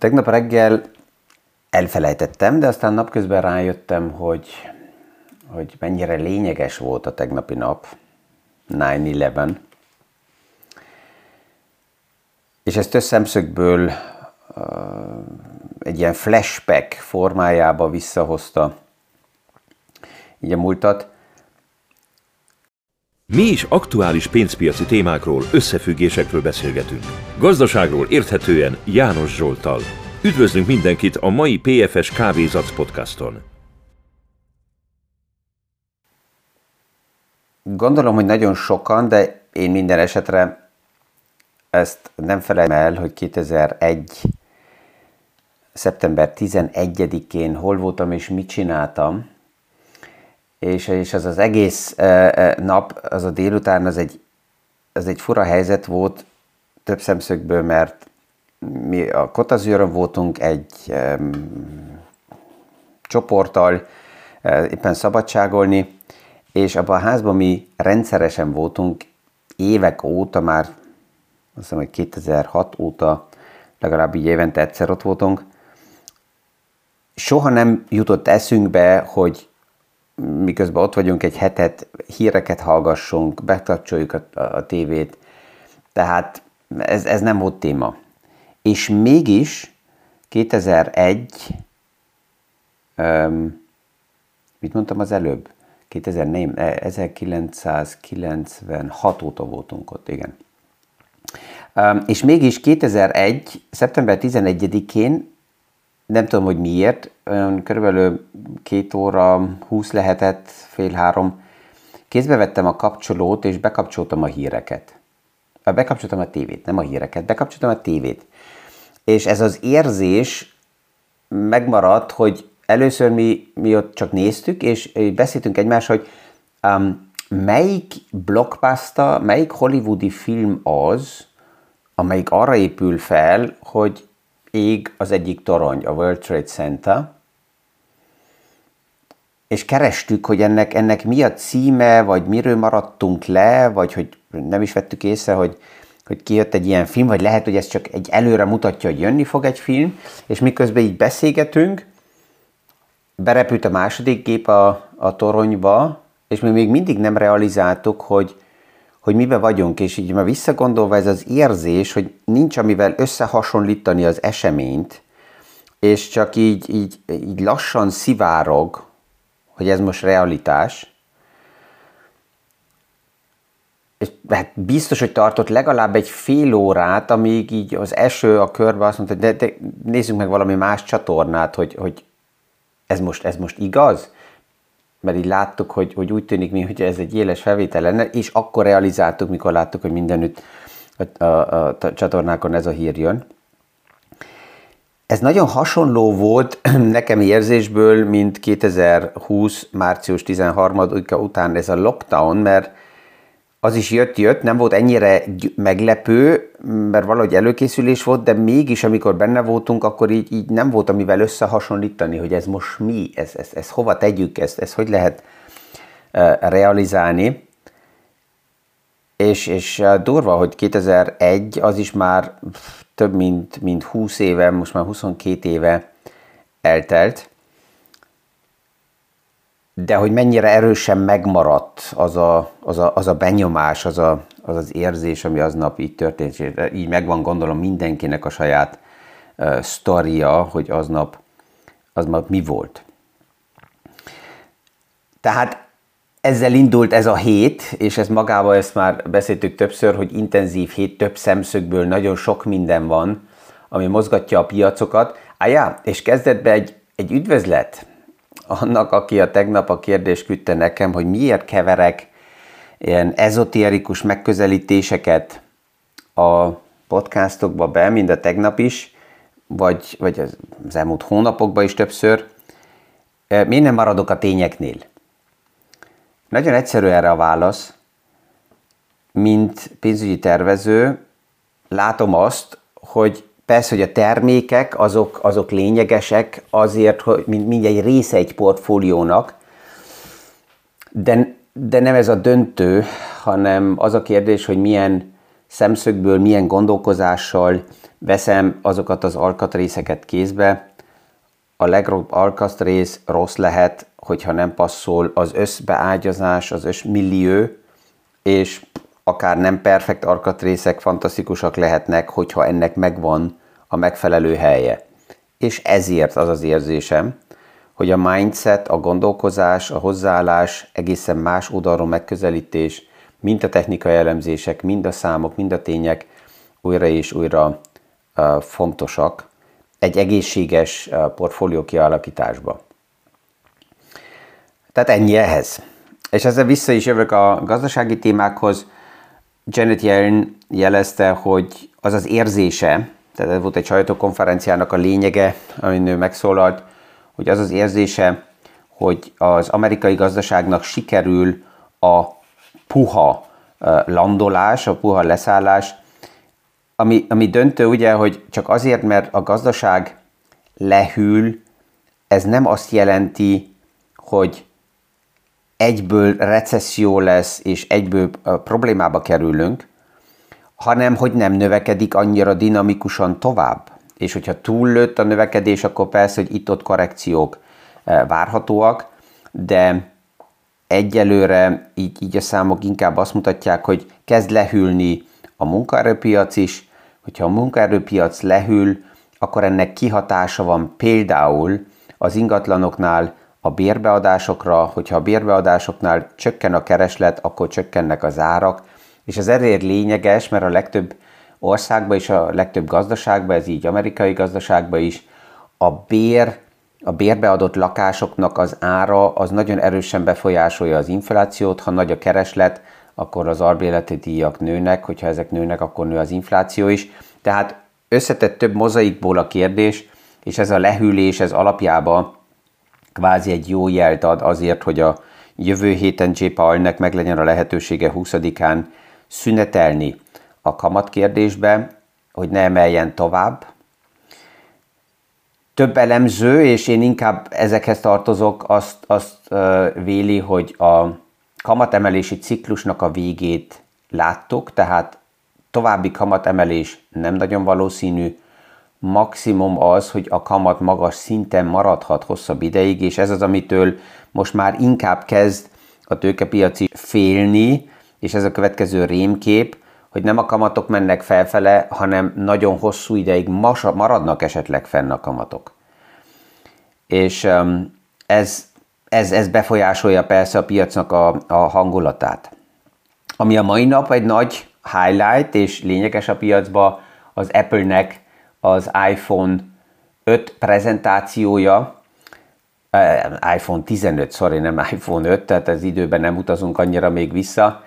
tegnap reggel elfelejtettem, de aztán napközben rájöttem, hogy, hogy mennyire lényeges volt a tegnapi nap, 9-11. És ezt több szemszögből uh, egy ilyen flashback formájába visszahozta így a múltat. Mi is aktuális pénzpiaci témákról, összefüggésekről beszélgetünk. Gazdaságról érthetően János Zsoltal. Üdvözlünk mindenkit a mai PFS Kávézac podcaston. Gondolom, hogy nagyon sokan, de én minden esetre ezt nem felejtem el, hogy 2001. szeptember 11-én hol voltam és mit csináltam, és, és az az egész nap, az a délután, az egy, az egy fura helyzet volt több szemszögből, mert mi a Kotazőrön voltunk egy um, csoporttal éppen szabadságolni, és abban a házban mi rendszeresen voltunk évek óta, már azt hiszem, hogy 2006 óta legalább így évente egyszer ott voltunk. Soha nem jutott eszünkbe, hogy miközben ott vagyunk egy hetet, híreket hallgassunk, bekapcsoljuk a, a, a tévét. Tehát ez, ez nem volt téma. És mégis 2001, um, mit mondtam az előbb? 2004, 1996 óta voltunk ott, igen. Um, és mégis 2001. szeptember 11-én nem tudom, hogy miért, körülbelül két óra, húsz lehetett, fél három, kézbe vettem a kapcsolót, és bekapcsoltam a híreket. Bekapcsoltam a tévét, nem a híreket, bekapcsoltam a tévét. És ez az érzés megmaradt, hogy először mi, mi ott csak néztük, és beszéltünk egymás, hogy um, melyik blockbuster, melyik hollywoodi film az, amelyik arra épül fel, hogy ég az egyik torony, a World Trade Center, és kerestük, hogy ennek, ennek mi a címe, vagy miről maradtunk le, vagy hogy nem is vettük észre, hogy, hogy kijött egy ilyen film, vagy lehet, hogy ez csak egy előre mutatja, hogy jönni fog egy film, és miközben így beszélgetünk, berepült a második gép a, a toronyba, és mi még mindig nem realizáltuk, hogy, hogy mibe vagyunk, és így már visszagondolva ez az érzés, hogy nincs amivel összehasonlítani az eseményt, és csak így, így, így lassan szivárog, hogy ez most realitás, és hát biztos, hogy tartott legalább egy fél órát, amíg így az eső a körbe azt mondta, hogy de, de nézzünk meg valami más csatornát, hogy, hogy ez, most, ez most igaz? Mert így láttuk, hogy, hogy úgy tűnik, mintha ez egy éles felvétel lenne, és akkor realizáltuk, mikor láttuk, hogy mindenütt a, a, a, a csatornákon ez a hír jön. Ez nagyon hasonló volt nekem érzésből, mint 2020. március 13-a után ez a lockdown, mert az is jött-jött, nem volt ennyire meglepő, mert valahogy előkészülés volt, de mégis, amikor benne voltunk, akkor így, így nem volt amivel összehasonlítani, hogy ez most mi, ez, ez, ez hova tegyük, ezt, ez hogy lehet uh, realizálni. És, és uh, durva, hogy 2001 az is már több mint, mint 20 éve, most már 22 éve eltelt, de hogy mennyire erősen megmaradt az a, az a, az a benyomás, az, a, az az érzés, ami aznap így történt, és így megvan gondolom mindenkinek a saját uh, sztoria, hogy aznap, aznap mi volt. Tehát ezzel indult ez a hét, és ez magában ezt már beszéltük többször, hogy intenzív hét, több szemszögből nagyon sok minden van, ami mozgatja a piacokat. Á, és kezdett be egy, egy üdvözlet annak, aki a tegnap a kérdést küldte nekem, hogy miért keverek ilyen ezotérikus megközelítéseket a podcastokba be, mind a tegnap is, vagy, vagy az elmúlt hónapokban is többször. Miért nem maradok a tényeknél? Nagyon egyszerű erre a válasz. Mint pénzügyi tervező látom azt, hogy Persze, hogy a termékek azok, azok lényegesek azért, hogy mind egy része egy portfóliónak, de, de nem ez a döntő, hanem az a kérdés, hogy milyen szemszögből, milyen gondolkozással veszem azokat az alkatrészeket kézbe. A legrobb alkatrész rossz lehet, hogyha nem passzol az összbeágyazás, az összmillió, és akár nem perfekt alkatrészek fantasztikusak lehetnek, hogyha ennek megvan a megfelelő helye. És ezért az az érzésem, hogy a mindset, a gondolkozás, a hozzáállás egészen más oldalról megközelítés, mind a technikai elemzések, mind a számok, mind a tények újra és újra uh, fontosak egy egészséges uh, portfólió kialakításba. Tehát ennyi ehhez. És ezzel vissza is jövök a gazdasági témákhoz. Janet Yellen jelezte, hogy az az érzése, tehát ez volt egy sajtókonferenciának a lényege, amin ő megszólalt, hogy az az érzése, hogy az amerikai gazdaságnak sikerül a puha landolás, a puha leszállás, ami, ami döntő ugye, hogy csak azért, mert a gazdaság lehűl, ez nem azt jelenti, hogy egyből recesszió lesz, és egyből problémába kerülünk, hanem hogy nem növekedik annyira dinamikusan tovább. És hogyha túllőtt a növekedés, akkor persze, hogy itt-ott korrekciók várhatóak, de egyelőre így, így a számok inkább azt mutatják, hogy kezd lehűlni a munkaerőpiac is, hogyha a munkaerőpiac lehűl, akkor ennek kihatása van például az ingatlanoknál a bérbeadásokra, hogyha a bérbeadásoknál csökken a kereslet, akkor csökkennek az árak, és ez ezért lényeges, mert a legtöbb országban és a legtöbb gazdaságban, ez így amerikai gazdaságban is, a bér a bérbeadott lakásoknak az ára az nagyon erősen befolyásolja az inflációt, ha nagy a kereslet, akkor az albéleti díjak nőnek, hogyha ezek nőnek, akkor nő az infláció is. Tehát összetett több mozaikból a kérdés, és ez a lehűlés, ez alapjában kvázi egy jó jelt ad azért, hogy a jövő héten J. Paulnek meg legyen a lehetősége 20-án szünetelni a kamatkérdésbe, hogy ne emeljen tovább, több elemző, és én inkább ezekhez tartozok, azt, azt véli, hogy a kamatemelési ciklusnak a végét láttuk, tehát további kamatemelés nem nagyon valószínű, maximum az, hogy a kamat magas szinten maradhat hosszabb ideig, és ez az, amitől most már inkább kezd a tőkepiaci félni, és ez a következő rémkép, hogy nem a kamatok mennek felfele, hanem nagyon hosszú ideig maradnak esetleg fenn a kamatok. És ez, ez, ez befolyásolja persze a piacnak a, a hangulatát. Ami a mai nap egy nagy highlight és lényeges a piacba, az Apple-nek az iPhone 5 prezentációja, iPhone 15, sorry, nem iPhone 5, tehát az időben nem utazunk annyira még vissza,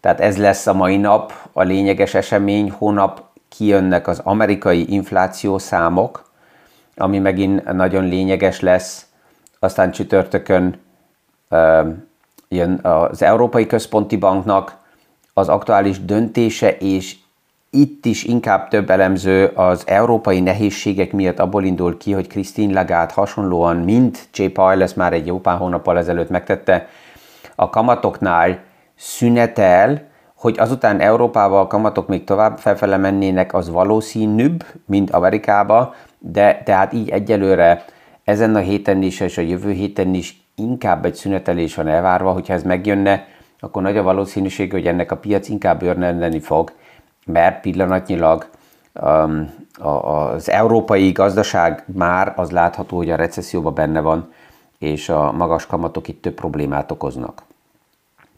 tehát ez lesz a mai nap, a lényeges esemény, hónap kijönnek az amerikai infláció számok, ami megint nagyon lényeges lesz. Aztán csütörtökön jön az Európai Központi Banknak az aktuális döntése, és itt is inkább több elemző az európai nehézségek miatt abból indul ki, hogy Christine Lagarde hasonlóan, mint J. Powell ezt már egy jó pár hónappal ezelőtt megtette, a kamatoknál szünetel, hogy azután Európában a kamatok még tovább felfele mennének, az valószínűbb, mint Amerikába, de tehát így egyelőre ezen a héten is és a jövő héten is inkább egy szünetelés van elvárva, hogyha ez megjönne, akkor nagy a valószínűség, hogy ennek a piac inkább örnendeni fog, mert pillanatnyilag um, az európai gazdaság már az látható, hogy a recesszióban benne van, és a magas kamatok itt több problémát okoznak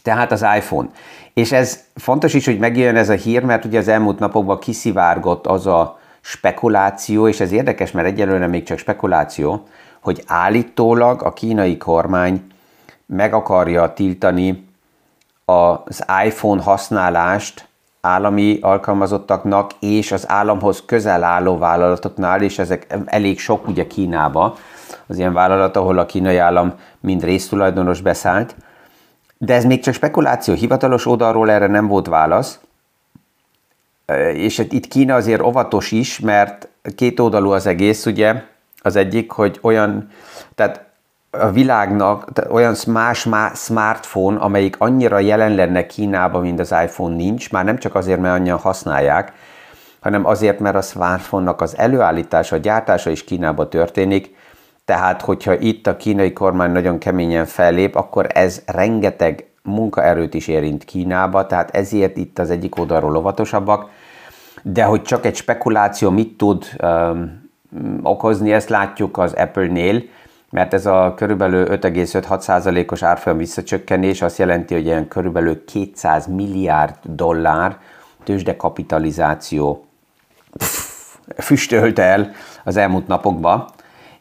tehát az iPhone. És ez fontos is, hogy megjön ez a hír, mert ugye az elmúlt napokban kiszivárgott az a spekuláció, és ez érdekes, mert egyelőre még csak spekuláció, hogy állítólag a kínai kormány meg akarja tiltani az iPhone használást állami alkalmazottaknak és az államhoz közel álló vállalatoknál, és ezek elég sok ugye Kínába, az ilyen vállalat, ahol a kínai állam mind résztulajdonos beszállt, de ez még csak spekuláció, hivatalos oldalról erre nem volt válasz, és hát itt Kína azért óvatos is, mert két oldalú az egész, ugye, az egyik, hogy olyan, tehát a világnak olyan más smartphone, amelyik annyira jelen lenne Kínában, mint az iPhone nincs, már nem csak azért, mert annyian használják, hanem azért, mert a smartphone-nak az előállítása, a gyártása is Kínában történik, tehát hogyha itt a kínai kormány nagyon keményen fellép, akkor ez rengeteg munkaerőt is érint Kínába, tehát ezért itt az egyik oldalról óvatosabbak, de hogy csak egy spekuláció mit tud um, okozni, ezt látjuk az Apple-nél, mert ez a körülbelül 5,5-6%-os árfolyam visszacsökkenés azt jelenti, hogy ilyen körülbelül 200 milliárd dollár tőzsdekapitalizáció füstölt el az elmúlt napokban,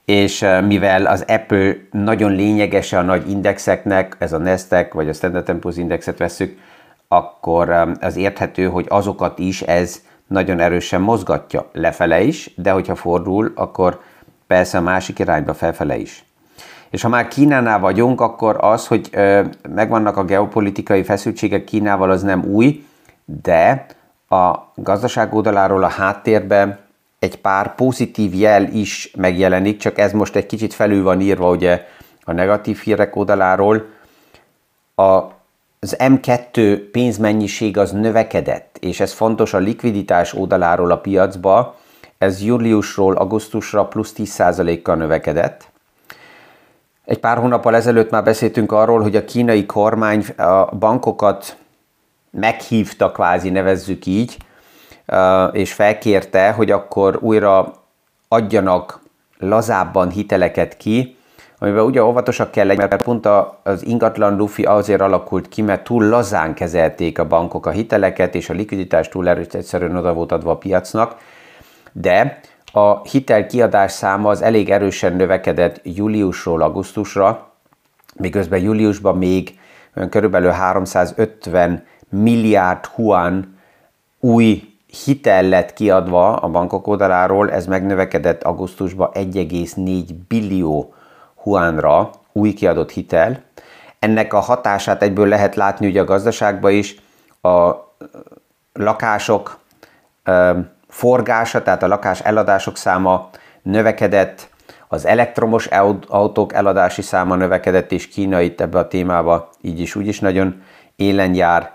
és mivel az Apple nagyon lényeges a nagy indexeknek, ez a Nasdaq vagy a Standard Poor's indexet veszük, akkor az érthető, hogy azokat is ez nagyon erősen mozgatja lefele is, de hogyha fordul, akkor persze a másik irányba felfele is. És ha már Kínánál vagyunk, akkor az, hogy megvannak a geopolitikai feszültségek Kínával, az nem új, de a gazdaság oldaláról a háttérben egy pár pozitív jel is megjelenik, csak ez most egy kicsit felül van írva ugye a negatív hírek oldaláról. A, az M2 pénzmennyiség az növekedett, és ez fontos a likviditás oldaláról a piacba, ez júliusról augusztusra plusz 10%-kal növekedett. Egy pár hónappal ezelőtt már beszéltünk arról, hogy a kínai kormány a bankokat meghívta, kvázi nevezzük így, és felkérte, hogy akkor újra adjanak lazábban hiteleket ki, amiben ugye óvatosak kell legyen, mert pont az ingatlan lufi azért alakult ki, mert túl lazán kezelték a bankok a hiteleket, és a likviditás túl erős egyszerűen oda volt adva a piacnak, de a hitel kiadás száma az elég erősen növekedett júliusról augusztusra, miközben júliusban még körülbelül 350 milliárd huan új hitel lett kiadva a bankok oldaláról, ez megnövekedett augusztusban 1,4 billió huánra új kiadott hitel. Ennek a hatását egyből lehet látni ugye a gazdaságban is, a lakások forgása, tehát a lakás eladások száma növekedett, az elektromos autók eladási száma növekedett, és Kína itt ebbe a témába így is úgy is nagyon élen jár.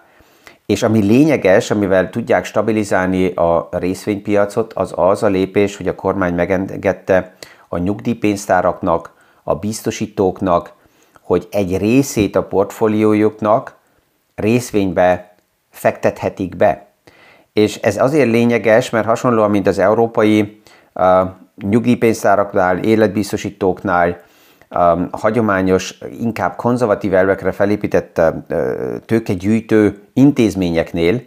És ami lényeges, amivel tudják stabilizálni a részvénypiacot, az az a lépés, hogy a kormány megengedte a nyugdíjpénztáraknak, a biztosítóknak, hogy egy részét a portfóliójuknak részvénybe fektethetik be. És ez azért lényeges, mert hasonlóan, mint az európai uh, nyugdíjpénztáraknál, életbiztosítóknál, um, hagyományos, inkább konzervatív elvekre felépített uh, tőkegyűjtő intézményeknél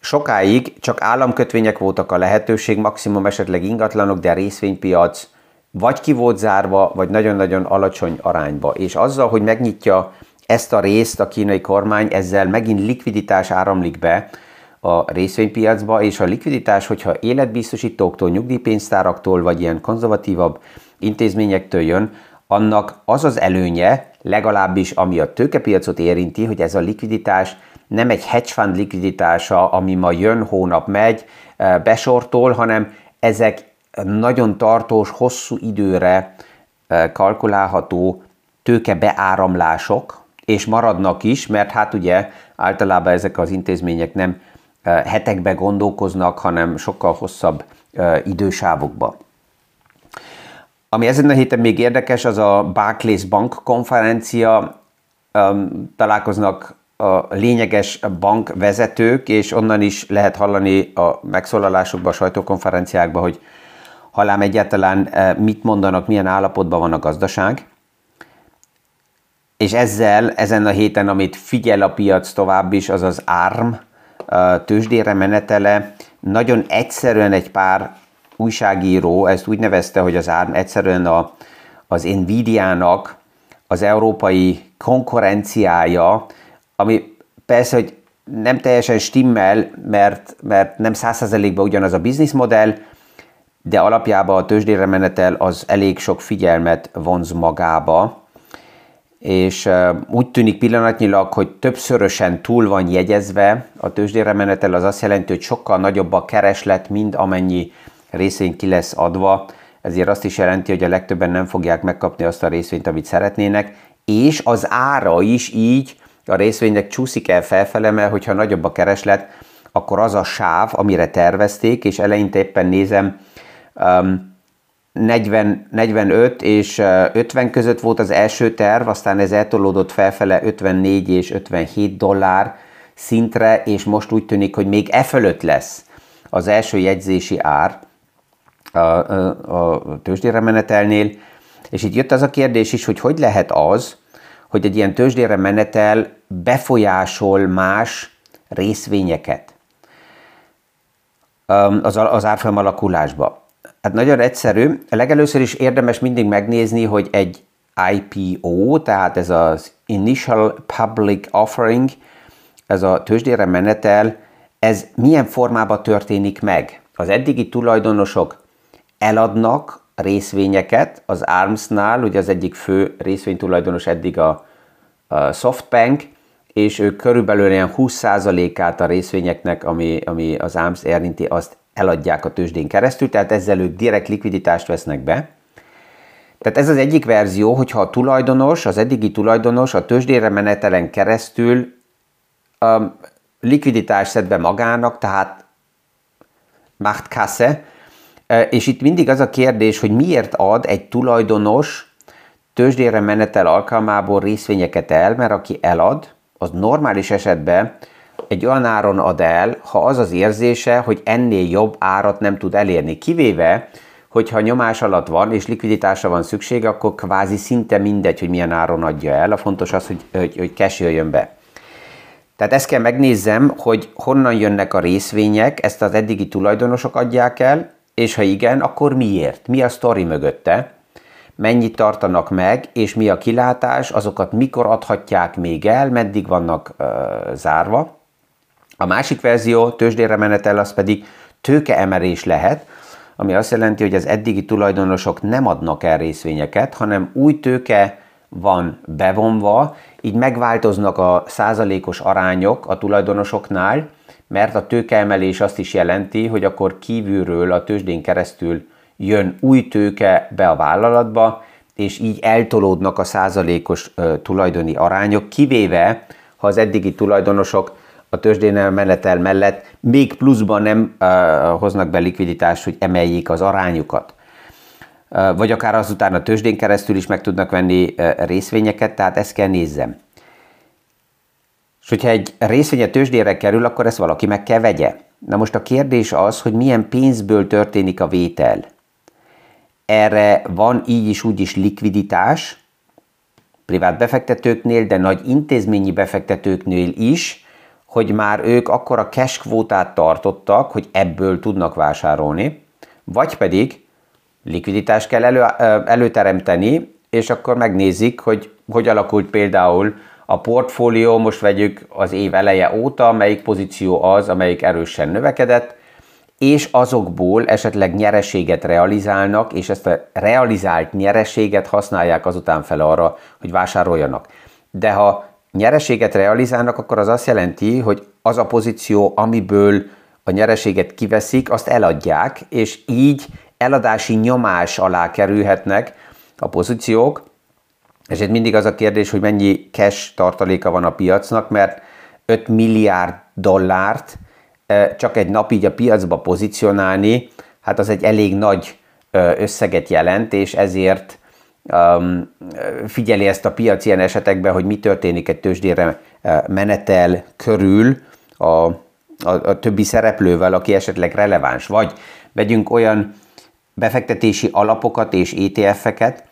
sokáig csak államkötvények voltak a lehetőség, maximum esetleg ingatlanok, de a részvénypiac vagy ki volt zárva, vagy nagyon-nagyon alacsony arányba. És azzal, hogy megnyitja ezt a részt a kínai kormány, ezzel megint likviditás áramlik be a részvénypiacba, és a likviditás, hogyha életbiztosítóktól, nyugdíjpénztáraktól, vagy ilyen konzervatívabb intézményektől jön, annak az az előnye, legalábbis ami a tőkepiacot érinti, hogy ez a likviditás nem egy hedge fund likviditása, ami ma jön, hónap megy, eh, besortól, hanem ezek nagyon tartós, hosszú időre eh, kalkulálható tőkebeáramlások, és maradnak is, mert hát ugye általában ezek az intézmények nem hetekbe gondolkoznak, hanem sokkal hosszabb idősávokba. Ami ezen a héten még érdekes, az a Barclays Bank konferencia. Találkoznak a lényeges bankvezetők, és onnan is lehet hallani a megszólalásokban, a sajtókonferenciákban, hogy halám egyáltalán mit mondanak, milyen állapotban van a gazdaság. És ezzel, ezen a héten, amit figyel a piac tovább is, az az ARM tőzsdére menetele, nagyon egyszerűen egy pár újságíró ezt úgy nevezte, hogy az ARM egyszerűen a, az Nvidia-nak az európai konkurenciája, ami persze, hogy nem teljesen stimmel, mert, mert nem százszerzelékben ugyanaz a bizniszmodell, de alapjában a tőzsdére menetel az elég sok figyelmet vonz magába, és úgy tűnik pillanatnyilag, hogy többszörösen túl van jegyezve a tőzsdére menetel, az azt jelenti, hogy sokkal nagyobb a kereslet, mint amennyi részén ki lesz adva. ezért azt is jelenti, hogy a legtöbben nem fogják megkapni azt a részvényt, amit szeretnének, és az ára is így a részvénynek csúszik el felfele, mert hogyha nagyobb a kereslet, akkor az a sáv, amire tervezték, és eleinte éppen nézem, um, 40, 45 és 50 között volt az első terv, aztán ez eltolódott felfele 54 és 57 dollár szintre, és most úgy tűnik, hogy még e fölött lesz az első jegyzési ár a, a, a tőzsdére menetelnél, és itt jött az a kérdés is, hogy hogy lehet az, hogy egy ilyen tőzsdére menetel befolyásol más részvényeket az, az árfolyam alakulásba. Hát nagyon egyszerű. Legelőször is érdemes mindig megnézni, hogy egy IPO, tehát ez az Initial Public Offering, ez a tőzsdére menetel, ez milyen formában történik meg? Az eddigi tulajdonosok eladnak részvényeket az ARMS-nál, ugye az egyik fő részvénytulajdonos eddig a, a SoftBank, és ők körülbelül ilyen 20%-át a részvényeknek, ami, ami az ARMS érinti, azt eladják a tőzsdén keresztül, tehát ezzel ők direkt likviditást vesznek be. Tehát ez az egyik verzió, hogyha a tulajdonos, az eddigi tulajdonos a tőzsdére menetelen keresztül um, likviditást szed be magának, tehát macht Kasse, és itt mindig az a kérdés, hogy miért ad egy tulajdonos tőzsdére menetel alkalmából részvényeket el, mert aki elad, az normális esetben egy olyan áron ad el, ha az az érzése, hogy ennél jobb árat nem tud elérni. Kivéve, hogyha nyomás alatt van és likviditásra van szüksége, akkor kvázi szinte mindegy, hogy milyen áron adja el. A fontos az, hogy, hogy, hogy cash jöjjön be. Tehát ezt kell megnézzem, hogy honnan jönnek a részvények, ezt az eddigi tulajdonosok adják el, és ha igen, akkor miért? Mi a sztori mögötte? Mennyit tartanak meg, és mi a kilátás, azokat mikor adhatják még el, meddig vannak uh, zárva. A másik verzió, tőzsdére menetel, az pedig tőkeemelés lehet, ami azt jelenti, hogy az eddigi tulajdonosok nem adnak el részvényeket, hanem új tőke van bevonva, így megváltoznak a százalékos arányok a tulajdonosoknál, mert a tőkeemelés azt is jelenti, hogy akkor kívülről a tőzsdén keresztül jön új tőke be a vállalatba, és így eltolódnak a százalékos tulajdoni arányok, kivéve, ha az eddigi tulajdonosok a tőzsdén menetel mellett még pluszban nem hoznak be likviditást, hogy emeljék az arányukat. Vagy akár azután a tőzsdén keresztül is meg tudnak venni részvényeket, tehát ezt kell nézzem. És hogyha egy részvény a tőzsdére kerül, akkor ezt valaki meg kell vegye. Na most a kérdés az, hogy milyen pénzből történik a vétel. Erre van így is úgy is likviditás, privát befektetőknél, de nagy intézményi befektetőknél is, hogy már ők akkor a cash kvótát tartottak, hogy ebből tudnak vásárolni, vagy pedig likviditást kell elő, előteremteni, és akkor megnézik, hogy hogy alakult például a portfólió, most vegyük az év eleje óta, melyik pozíció az, amelyik erősen növekedett, és azokból esetleg nyereséget realizálnak, és ezt a realizált nyereséget használják azután fel arra, hogy vásároljanak. De ha nyereséget realizálnak, akkor az azt jelenti, hogy az a pozíció, amiből a nyereséget kiveszik, azt eladják, és így eladási nyomás alá kerülhetnek a pozíciók, és itt mindig az a kérdés, hogy mennyi cash tartaléka van a piacnak, mert 5 milliárd dollárt csak egy nap így a piacba pozícionálni, hát az egy elég nagy összeget jelent, és ezért figyeli ezt a piac ilyen esetekben, hogy mi történik egy tőzsdére menetel körül a, a, a többi szereplővel, aki esetleg releváns. Vagy vegyünk olyan befektetési alapokat és ETF-eket,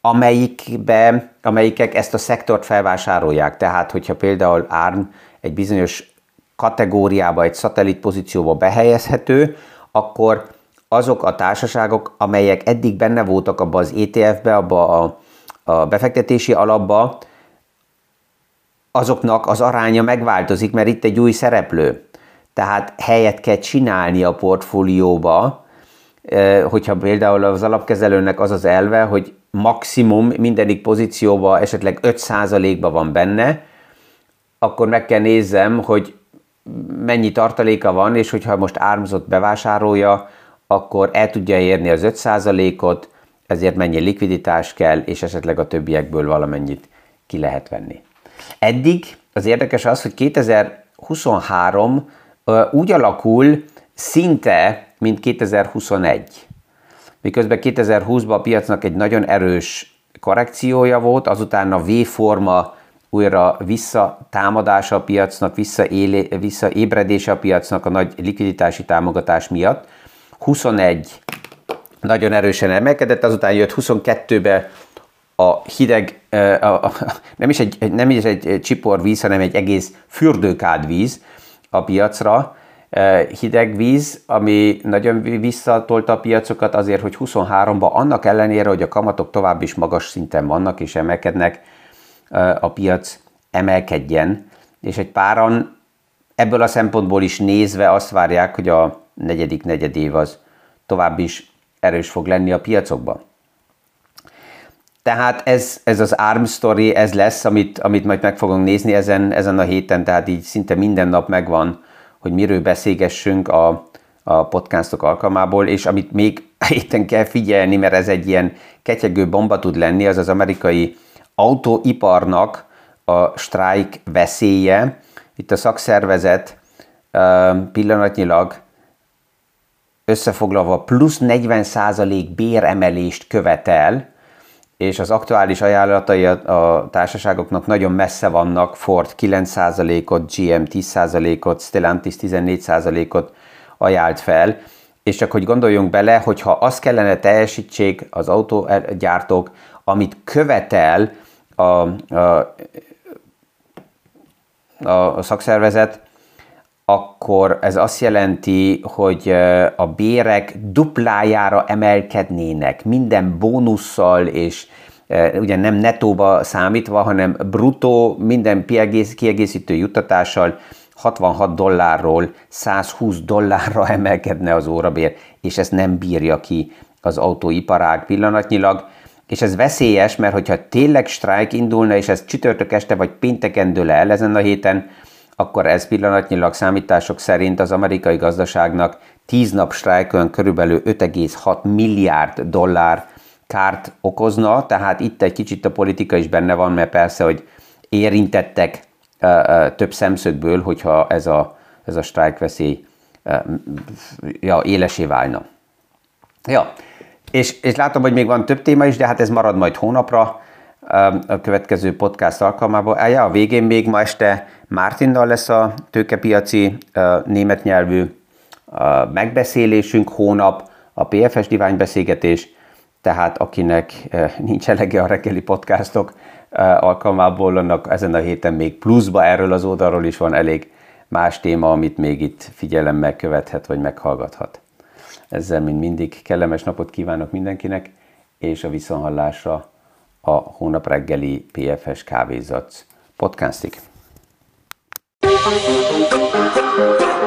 amelyikbe, amelyikek ezt a szektort felvásárolják. Tehát, hogyha például ARM egy bizonyos kategóriába, egy szatellit pozícióba behelyezhető, akkor azok a társaságok, amelyek eddig benne voltak abba az ETF-be, abba a, a befektetési alapba, azoknak az aránya megváltozik, mert itt egy új szereplő. Tehát helyet kell csinálni a portfólióba, hogyha például az alapkezelőnek az az elve, hogy maximum mindenik pozícióba esetleg 5%-ba van benne, akkor meg kell nézzem, hogy mennyi tartaléka van, és hogyha most ármzott bevásárolja, akkor el tudja érni az 5%-ot, ezért mennyi likviditás kell, és esetleg a többiekből valamennyit ki lehet venni. Eddig az érdekes az, hogy 2023 úgy alakul szinte, mint 2021. Miközben 2020-ban a piacnak egy nagyon erős korrekciója volt, azután a V-forma újra visszatámadása a piacnak, visszaélé, visszaébredése a piacnak a nagy likviditási támogatás miatt. 21 nagyon erősen emelkedett, azután jött 22-be a hideg, a, a, nem, is egy, nem is egy csiporvíz, hanem egy egész fürdőkádvíz a piacra, hideg víz, ami nagyon visszatolta a piacokat azért, hogy 23-ban annak ellenére, hogy a kamatok tovább is magas szinten vannak és emelkednek, a piac emelkedjen, és egy páran ebből a szempontból is nézve azt várják, hogy a negyedik negyedév az tovább is erős fog lenni a piacokban. Tehát ez, ez az ARM story, ez lesz, amit, amit majd meg fogunk nézni ezen, ezen a héten, tehát így szinte minden nap megvan, hogy miről beszélgessünk a, a podcastok alkalmából, és amit még héten kell figyelni, mert ez egy ilyen ketyegő bomba tud lenni, az az amerikai autóiparnak a sztrájk veszélye. Itt a szakszervezet pillanatnyilag összefoglalva plusz 40% béremelést követel, és az aktuális ajánlatai a, társaságoknak nagyon messze vannak, Ford 9%-ot, GM 10%-ot, Stellantis 14%-ot ajánlt fel, és csak hogy gondoljunk bele, hogyha azt kellene teljesítsék az autógyártók, amit követel a, a, a, a szakszervezet, akkor ez azt jelenti, hogy a bérek duplájára emelkednének, minden bónusszal, és ugye nem netóba számítva, hanem bruttó, minden kiegészítő juttatással 66 dollárról 120 dollárra emelkedne az órabér, és ezt nem bírja ki az autóiparág pillanatnyilag. És ez veszélyes, mert hogyha tényleg sztrájk indulna, és ez csütörtök este vagy pénteken dől el ezen a héten, akkor ez pillanatnyilag számítások szerint az amerikai gazdaságnak 10 nap strájkön körülbelül 5,6 milliárd dollár kárt okozna, tehát itt egy kicsit a politika is benne van, mert persze, hogy érintettek több szemszögből, hogyha ez a, ez a sztrájkveszély ja, élesé válna. Ja, és, és látom, hogy még van több téma is, de hát ez marad majd hónapra a következő podcast alkalmából. Ja, a végén még ma este Mártinnal lesz a tőkepiaci német nyelvű megbeszélésünk hónap, a PFS Divány beszélgetés, tehát akinek nincs elege a reggeli podcastok alkalmából, annak ezen a héten még pluszba erről az oldalról is van elég más téma, amit még itt figyelemmel követhet vagy meghallgathat. Ezzel, mint mindig, kellemes napot kívánok mindenkinek, és a viszonhallásra a hónap reggeli PFS Kávézatsz podcastig. Thank you.